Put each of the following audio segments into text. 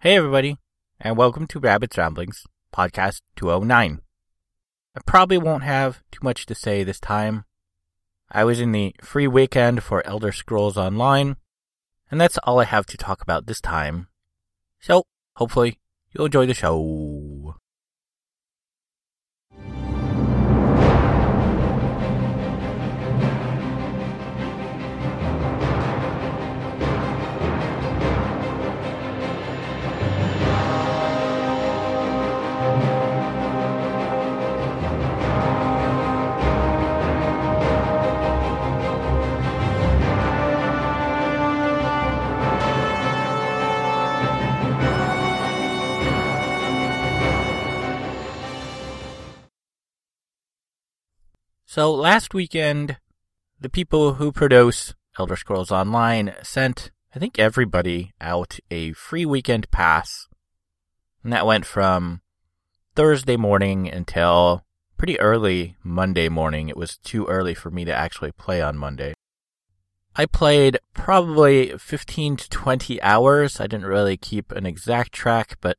Hey, everybody, and welcome to Rabbit's Ramblings, podcast 209. I probably won't have too much to say this time. I was in the free weekend for Elder Scrolls Online, and that's all I have to talk about this time. So, hopefully, you'll enjoy the show. So last weekend, the people who produce Elder Scrolls Online sent, I think, everybody out a free weekend pass. And that went from Thursday morning until pretty early Monday morning. It was too early for me to actually play on Monday. I played probably 15 to 20 hours. I didn't really keep an exact track, but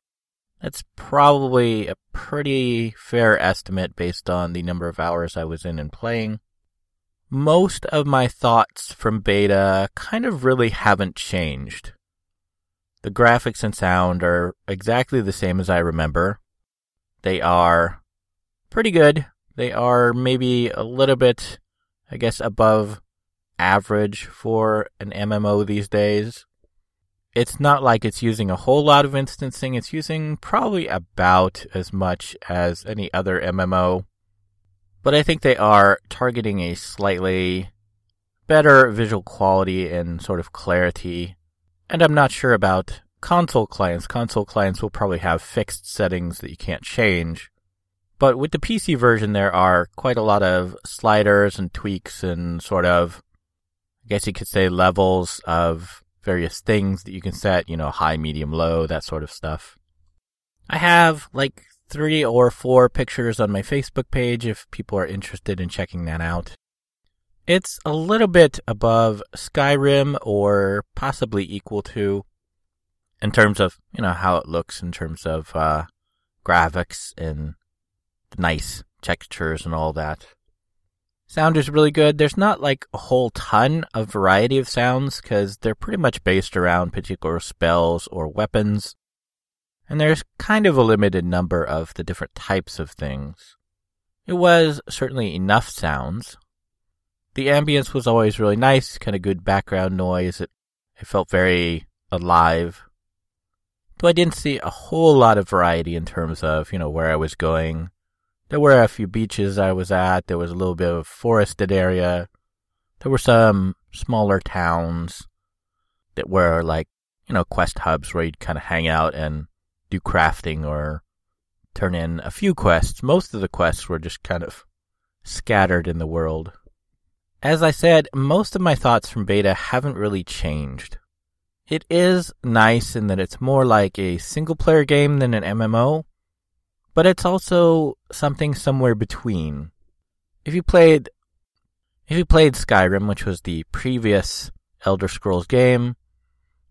that's probably a pretty fair estimate based on the number of hours I was in and playing. Most of my thoughts from beta kind of really haven't changed. The graphics and sound are exactly the same as I remember. They are pretty good. They are maybe a little bit, I guess, above average for an MMO these days it's not like it's using a whole lot of instancing. It's using probably about as much as any other MMO. But I think they are targeting a slightly better visual quality and sort of clarity. And I'm not sure about console clients. Console clients will probably have fixed settings that you can't change. But with the PC version, there are quite a lot of sliders and tweaks and sort of, I guess you could say, levels of various things that you can set, you know, high, medium, low, that sort of stuff. I have like three or four pictures on my Facebook page if people are interested in checking that out. It's a little bit above Skyrim or possibly equal to in terms of, you know, how it looks in terms of uh, graphics and nice textures and all that. Sound is really good. There's not like a whole ton of variety of sounds because they're pretty much based around particular spells or weapons. And there's kind of a limited number of the different types of things. It was certainly enough sounds. The ambience was always really nice, kind of good background noise. It, it felt very alive. Though I didn't see a whole lot of variety in terms of, you know, where I was going there were a few beaches I was at. There was a little bit of forested area. There were some smaller towns that were like, you know, quest hubs where you'd kind of hang out and do crafting or turn in a few quests. Most of the quests were just kind of scattered in the world. As I said, most of my thoughts from beta haven't really changed. It is nice in that it's more like a single player game than an MMO, but it's also something somewhere between. If you played if you played Skyrim, which was the previous Elder Scrolls game,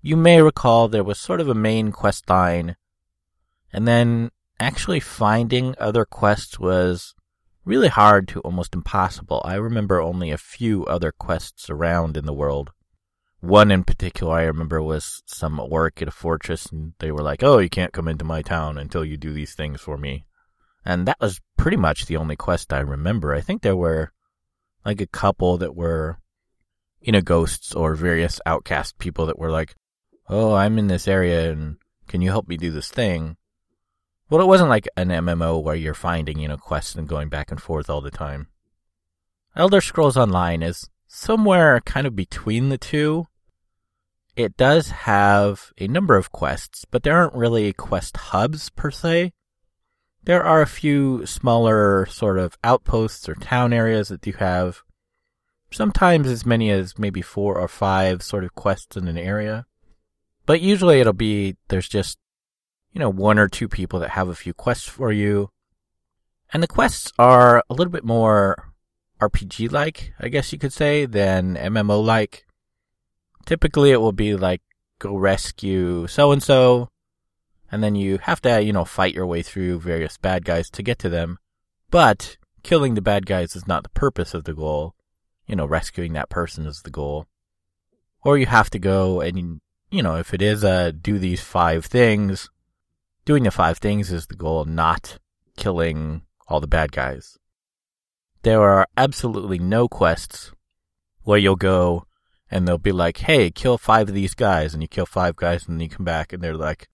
you may recall there was sort of a main quest line, and then actually finding other quests was really hard to almost impossible. I remember only a few other quests around in the world. One in particular I remember was some work at a fortress, and they were like, "Oh, you can't come into my town until you do these things for me." And that was pretty much the only quest I remember. I think there were like a couple that were, you know, ghosts or various outcast people that were like, "Oh, I'm in this area, and can you help me do this thing?" Well, it wasn't like an MMO where you're finding, you know, quests and going back and forth all the time. Elder Scrolls Online is somewhere kind of between the two. It does have a number of quests, but there aren't really quest hubs per se. There are a few smaller sort of outposts or town areas that do have sometimes as many as maybe four or five sort of quests in an area. But usually it'll be there's just, you know, one or two people that have a few quests for you. And the quests are a little bit more RPG like, I guess you could say, than MMO like. Typically, it will be like go rescue so and so, and then you have to, you know, fight your way through various bad guys to get to them. But killing the bad guys is not the purpose of the goal. You know, rescuing that person is the goal. Or you have to go and, you know, if it is a do these five things, doing the five things is the goal, not killing all the bad guys. There are absolutely no quests where you'll go and they'll be like, hey, kill five of these guys, and you kill five guys, and then you come back and they're like,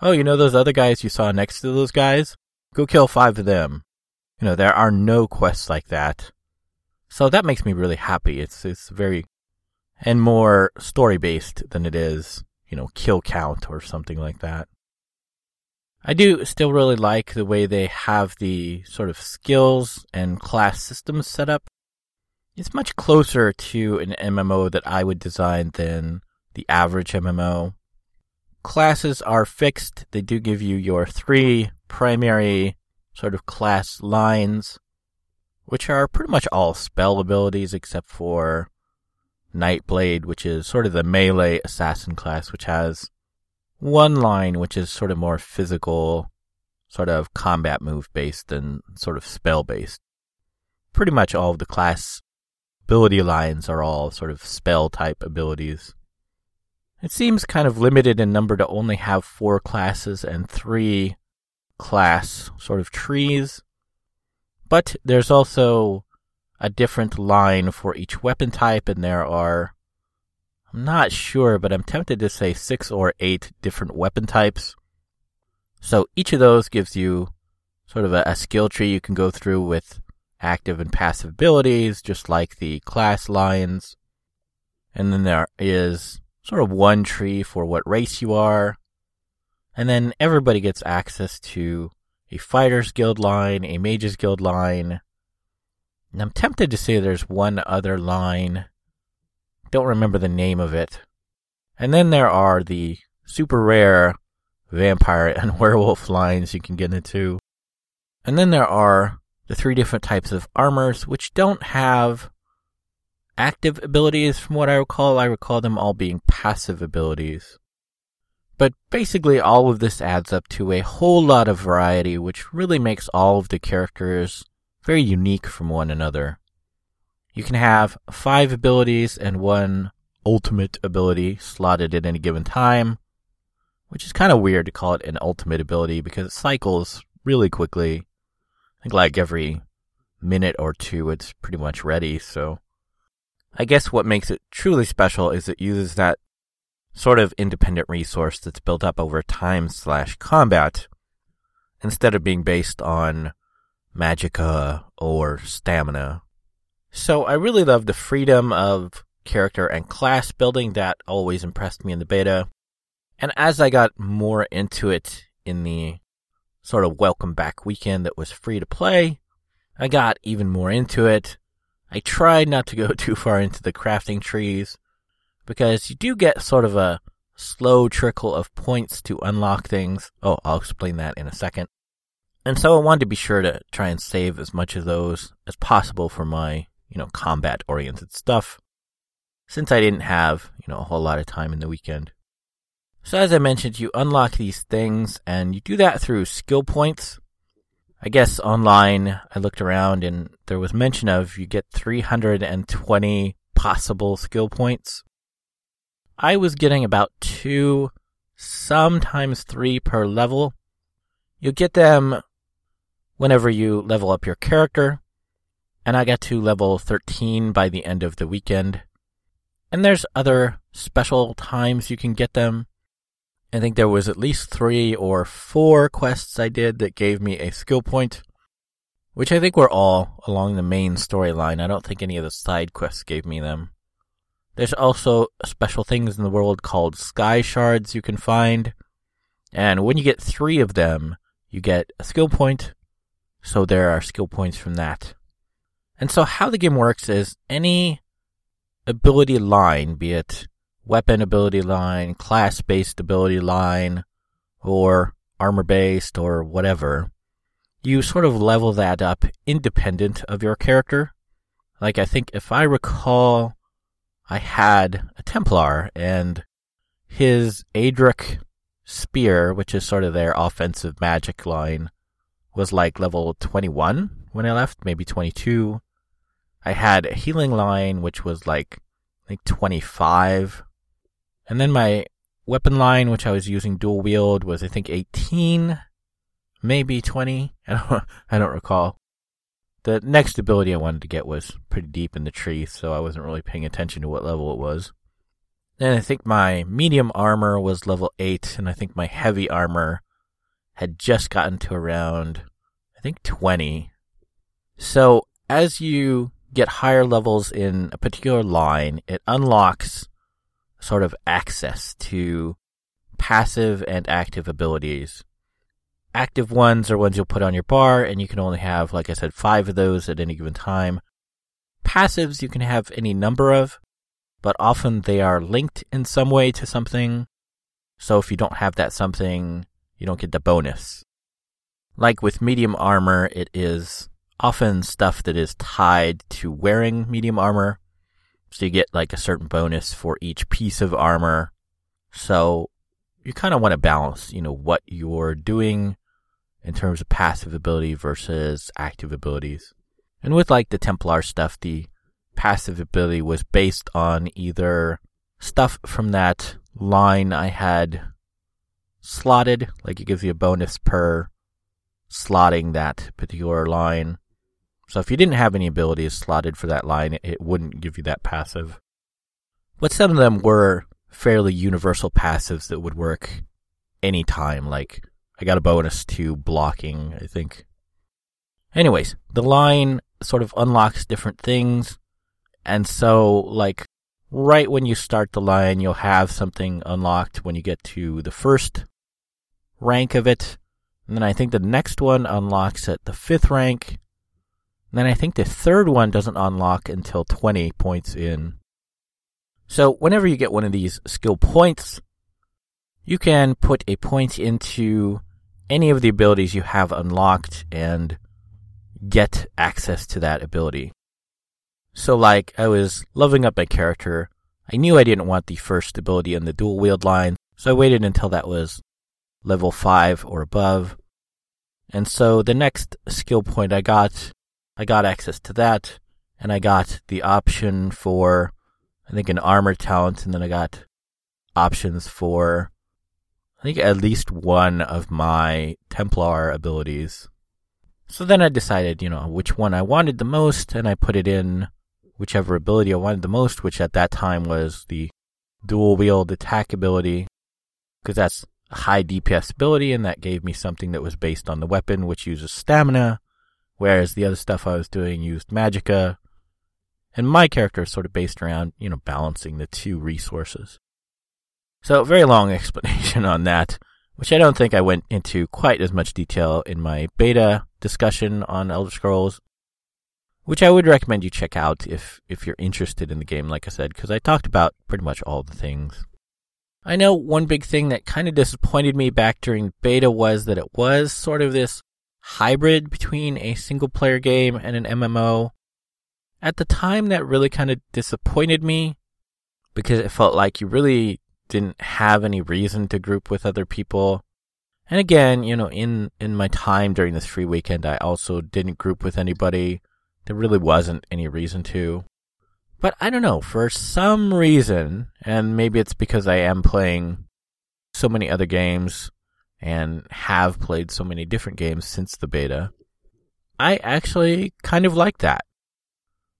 oh, you know those other guys you saw next to those guys? Go kill five of them. You know, there are no quests like that. So that makes me really happy. It's, it's very, and more story based than it is, you know, kill count or something like that. I do still really like the way they have the sort of skills and class systems set up. It's much closer to an MMO that I would design than the average MMO classes are fixed. They do give you your three primary sort of class lines, which are pretty much all spell abilities except for Nightblade, which is sort of the melee assassin class, which has one line which is sort of more physical, sort of combat move based than sort of spell based. Pretty much all of the class ability lines are all sort of spell type abilities. It seems kind of limited in number to only have four classes and three class sort of trees. But there's also a different line for each weapon type, and there are, I'm not sure, but I'm tempted to say six or eight different weapon types. So each of those gives you sort of a, a skill tree you can go through with active and passive abilities, just like the class lines. And then there is sort of one tree for what race you are. And then everybody gets access to a fighter's guild line, a mage's guild line. And I'm tempted to say there's one other line. Don't remember the name of it. And then there are the super rare vampire and werewolf lines you can get into. And then there are the three different types of armors, which don't have active abilities from what I recall. I recall them all being passive abilities. But basically, all of this adds up to a whole lot of variety, which really makes all of the characters very unique from one another. You can have five abilities and one ultimate ability slotted at any given time, which is kind of weird to call it an ultimate ability because it cycles really quickly. Think like every minute or two it's pretty much ready, so I guess what makes it truly special is it uses that sort of independent resource that's built up over time slash combat instead of being based on magicka or stamina. So I really love the freedom of character and class building that always impressed me in the beta. And as I got more into it in the sort of welcome back weekend that was free to play, I got even more into it I tried not to go too far into the crafting trees because you do get sort of a slow trickle of points to unlock things. Oh, I'll explain that in a second. And so I wanted to be sure to try and save as much of those as possible for my, you know, combat oriented stuff since I didn't have, you know, a whole lot of time in the weekend. So as I mentioned, you unlock these things and you do that through skill points. I guess online I looked around and there was mention of you get 320 possible skill points. I was getting about two, sometimes three per level. You get them whenever you level up your character, and I got to level 13 by the end of the weekend. And there's other special times you can get them. I think there was at least three or four quests I did that gave me a skill point, which I think were all along the main storyline. I don't think any of the side quests gave me them. There's also special things in the world called sky shards you can find, and when you get three of them, you get a skill point, so there are skill points from that. And so how the game works is any ability line, be it weapon ability line, class based ability line, or armor based, or whatever, you sort of level that up independent of your character. Like, I think if I recall, I had a Templar, and his Aedric spear, which is sort of their offensive magic line, was like level 21 when I left, maybe 22. I had a healing line, which was like, I think 25. And then my weapon line, which I was using dual wield, was I think 18, maybe 20. I don't, I don't recall. The next ability I wanted to get was pretty deep in the tree, so I wasn't really paying attention to what level it was. And I think my medium armor was level 8, and I think my heavy armor had just gotten to around, I think 20. So as you get higher levels in a particular line, it unlocks sort of access to passive and active abilities. Active ones are ones you'll put on your bar, and you can only have, like I said, five of those at any given time. Passives you can have any number of, but often they are linked in some way to something. So if you don't have that something, you don't get the bonus. Like with medium armor, it is often stuff that is tied to wearing medium armor. So you get like a certain bonus for each piece of armor. So you kind of want to balance, you know, what you're doing in terms of passive ability versus active abilities. And with like the Templar stuff, the passive ability was based on either stuff from that line I had slotted, like it gives you a bonus per slotting that particular line, so if you didn't have any abilities slotted for that line, it wouldn't give you that passive. But some of them were fairly universal passives that would work anytime, like I got a bonus to blocking, I think. Anyways, the line sort of unlocks different things. And so, like, right when you start the line, you'll have something unlocked when you get to the first rank of it. And then I think the next one unlocks at the fifth rank. Then I think the third one doesn't unlock until 20 points in. So whenever you get one of these skill points, you can put a point into any of the abilities you have unlocked and get access to that ability. So like I was leveling up my character. I knew I didn't want the first ability in the dual wield line, so I waited until that was level 5 or above. And so the next skill point I got I got access to that, and I got the option for, I think, an armor talent, and then I got options for, I think, at least one of my Templar abilities. So then I decided, you know, which one I wanted the most, and I put it in whichever ability I wanted the most, which at that time was the dual wield attack ability, because that's a high DPS ability, and that gave me something that was based on the weapon, which uses stamina, whereas the other stuff I was doing used magicka. And my character is sort of based around, you know, balancing the two resources. So, very long explanation on that, which I don't think I went into quite as much detail in my beta discussion on Elder Scrolls, which I would recommend you check out if, if you're interested in the game, like I said, because I talked about pretty much all the things. I know one big thing that kind of disappointed me back during beta was that it was sort of this hybrid between a single player game and an MMO. At the time, that really kind of disappointed me because it felt like you really didn't have any reason to group with other people. And again, you know, in, in my time during this free weekend, I also didn't group with anybody. There really wasn't any reason to. But I don't know, for some reason, and maybe it's because I am playing so many other games and have played so many different games since the beta, I actually kind of like that.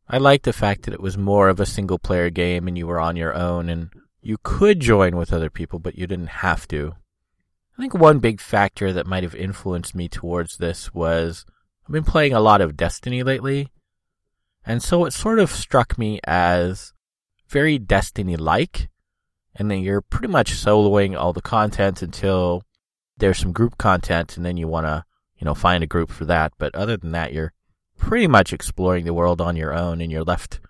I like the fact that it was more of a single player game and you were on your own and you could join with other people, but you didn't have to. I think one big factor that might have influenced me towards this was I've been playing a lot of Destiny lately. And so it sort of struck me as very Destiny like. And then you're pretty much soloing all the content until there's some group content and then you want to, you know, find a group for that. But other than that, you're pretty much exploring the world on your own and you're left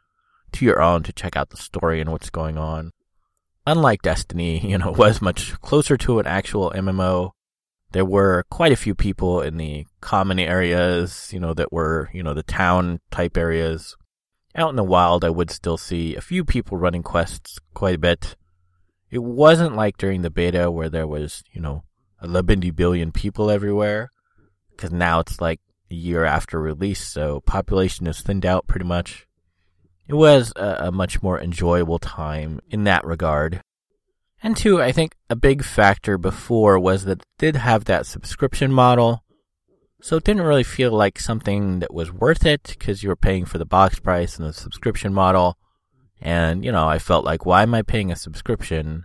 to your own to check out the story and what's going on. Unlike Destiny, you know, was much closer to an actual MMO. There were quite a few people in the common areas, you know, that were, you know, the town type areas. Out in the wild, I would still see a few people running quests quite a bit. it wasn't like during the beta where there was, you know, 11 billion people everywhere. Because now it's like a year after release, so population is thinned out pretty much. It was a, a much more enjoyable time in that regard. And two, I think a big factor before was that it did have that subscription model. So it didn't really feel like something that was worth it because you were paying for the box price and the subscription model. And, you know, I felt like, why am I paying a subscription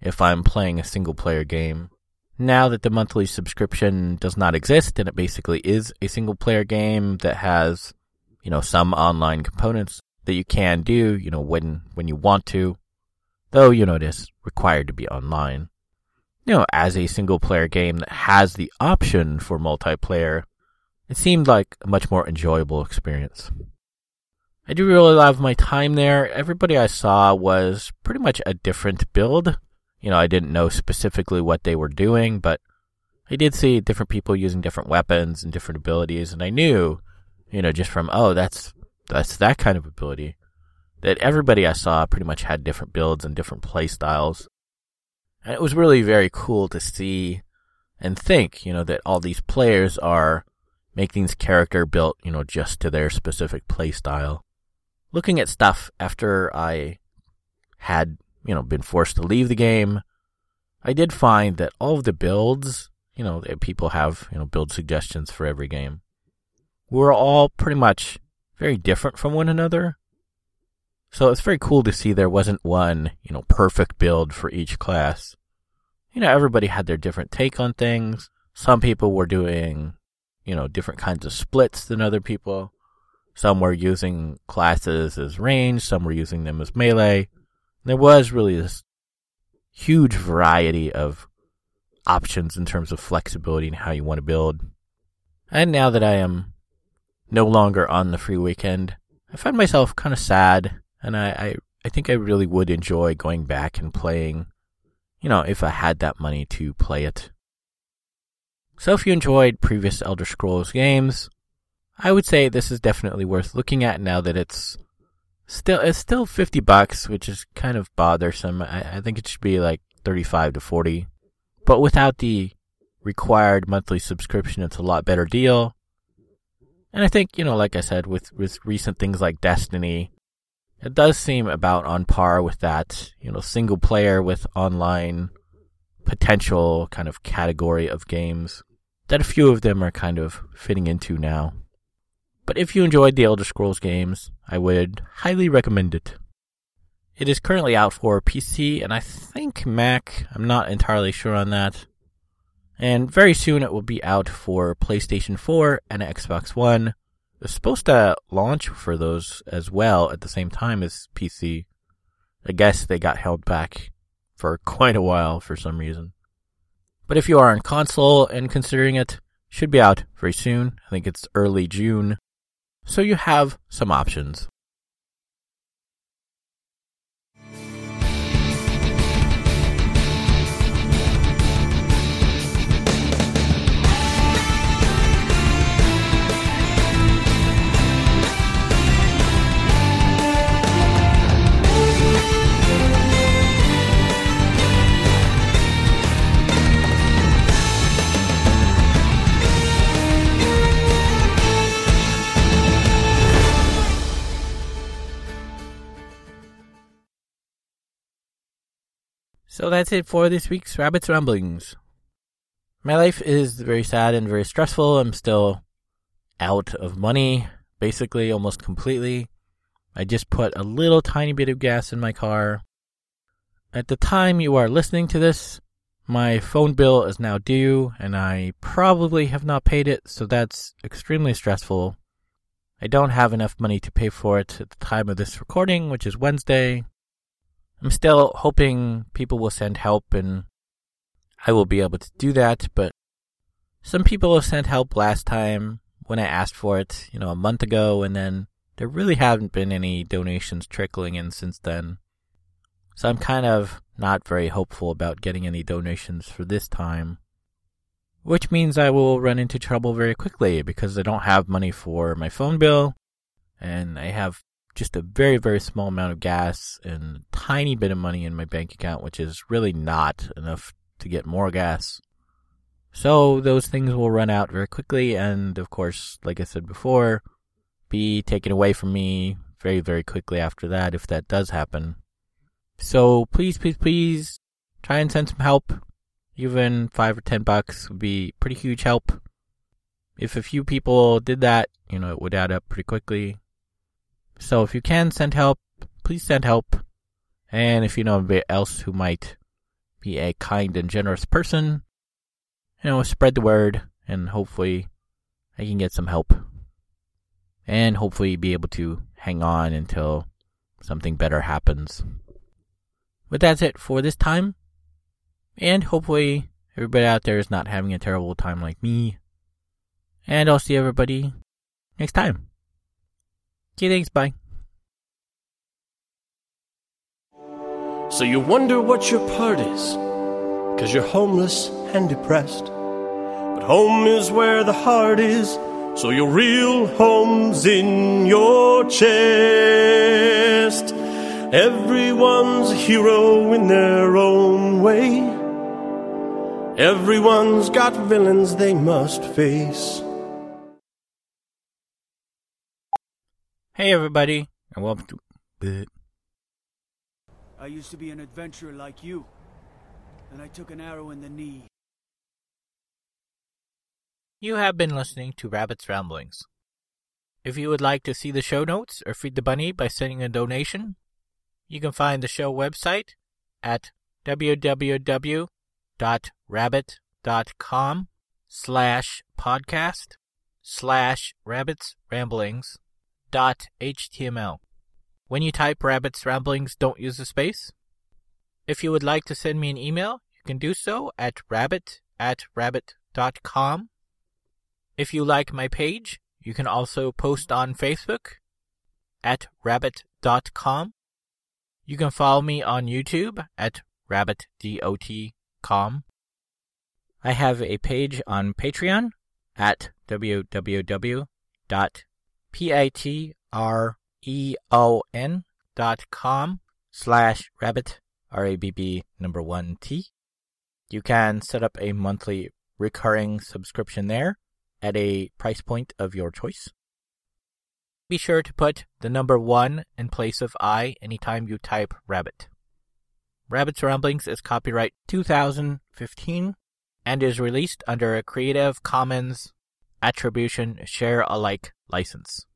if I'm playing a single player game? Now that the monthly subscription does not exist and it basically is a single player game that has, you know, some online components that you can do, you know, when, when you want to, though, you know, it is required to be online. You know, as a single player game that has the option for multiplayer, it seemed like a much more enjoyable experience. I do really love my time there. Everybody I saw was pretty much a different build. You know, I didn't know specifically what they were doing, but I did see different people using different weapons and different abilities, and I knew, you know, just from, oh, that's, that's that kind of ability, that everybody I saw pretty much had different builds and different play styles. And it was really very cool to see and think, you know, that all these players are making this character built, you know, just to their specific play style looking at stuff after I had, you know, been forced to leave the game, I did find that all of the builds, you know, people have, you know, build suggestions for every game, were all pretty much very different from one another. So it's very cool to see there wasn't one, you know, perfect build for each class. You know, everybody had their different take on things. Some people were doing, you know, different kinds of splits than other people. Some were using classes as range, some were using them as melee. There was really this huge variety of options in terms of flexibility and how you want to build. And now that I am no longer on the free weekend, I find myself kind of sad, and I, I, I think I really would enjoy going back and playing, you know, if I had that money to play it. So if you enjoyed previous Elder Scrolls games, I would say this is definitely worth looking at now that it's still it's still fifty bucks, which is kind of bothersome. I, I think it should be like thirty five to forty, but without the required monthly subscription, it's a lot better deal. And I think you know, like I said, with with recent things like Destiny, it does seem about on par with that. You know, single player with online potential kind of category of games that a few of them are kind of fitting into now. But if you enjoyed the Elder Scrolls games, I would highly recommend it. It is currently out for PC and I think Mac. I'm not entirely sure on that. And very soon it will be out for PlayStation 4 and Xbox One. It's supposed to launch for those as well at the same time as PC. I guess they got held back for quite a while for some reason. But if you are on console and considering it, should be out very soon. I think it's early June. So you have some options. So that's it for this week's Rabbit's Ramblings. My life is very sad and very stressful. I'm still out of money, basically, almost completely. I just put a little tiny bit of gas in my car. At the time you are listening to this, my phone bill is now due, and I probably have not paid it, so that's extremely stressful. I don't have enough money to pay for it at the time of this recording, which is Wednesday. I'm still hoping people will send help and I will be able to do that, but some people have sent help last time when I asked for it, you know, a month ago, and then there really haven't been any donations trickling in since then. So I'm kind of not very hopeful about getting any donations for this time. Which means I will run into trouble very quickly because I don't have money for my phone bill, and I have just a very, very small amount of gas and a tiny bit of money in my bank account, which is really not enough to get more gas. So those things will run out very quickly, and of course, like I said before, be taken away from me very, very quickly after that if that does happen. So please, please, please try and send some help. Even five or ten bucks would be pretty huge help. If a few people did that, you know, it would add up pretty quickly. So if you can send help, please send help. And if you know anybody else who might be a kind and generous person, you know, spread the word and hopefully I can get some help. And hopefully be able to hang on until something better happens. But that's it for this time. And hopefully everybody out there is not having a terrible time like me. And I'll see everybody next time. Okay, thanks, bye. So you wonder what your part is, cause you're homeless and depressed. But home is where the heart is, so your real home's in your chest. Everyone's a hero in their own way. Everyone's got villains they must face. Hey, everybody, and welcome to. Bleh. I used to be an adventurer like you. and I took an arrow in the knee. You have been listening to Rabbit's Ramblings. If you would like to see the show notes or feed the bunny by sending a donation, you can find the show website at www.rabbit.com slash podcast slash rabbits ramblings dot html. When you type rabbits ramblings, don't use a space. If you would like to send me an email, you can do so at rabbit at rabbit.com. If you like my page, you can also post on Facebook at rabbit.com. You can follow me on YouTube at rabbitdot.com. I have a page on Patreon at www.patreon dot com slash rabbit r-a-b-b number one t. You can set up a monthly recurring subscription there at a price point of your choice. Be sure to put the number one in place of I anytime you type rabbit. Rabbit's Ramblings is copyright 2015 and is released under a Creative Commons Attribution Share Alike license.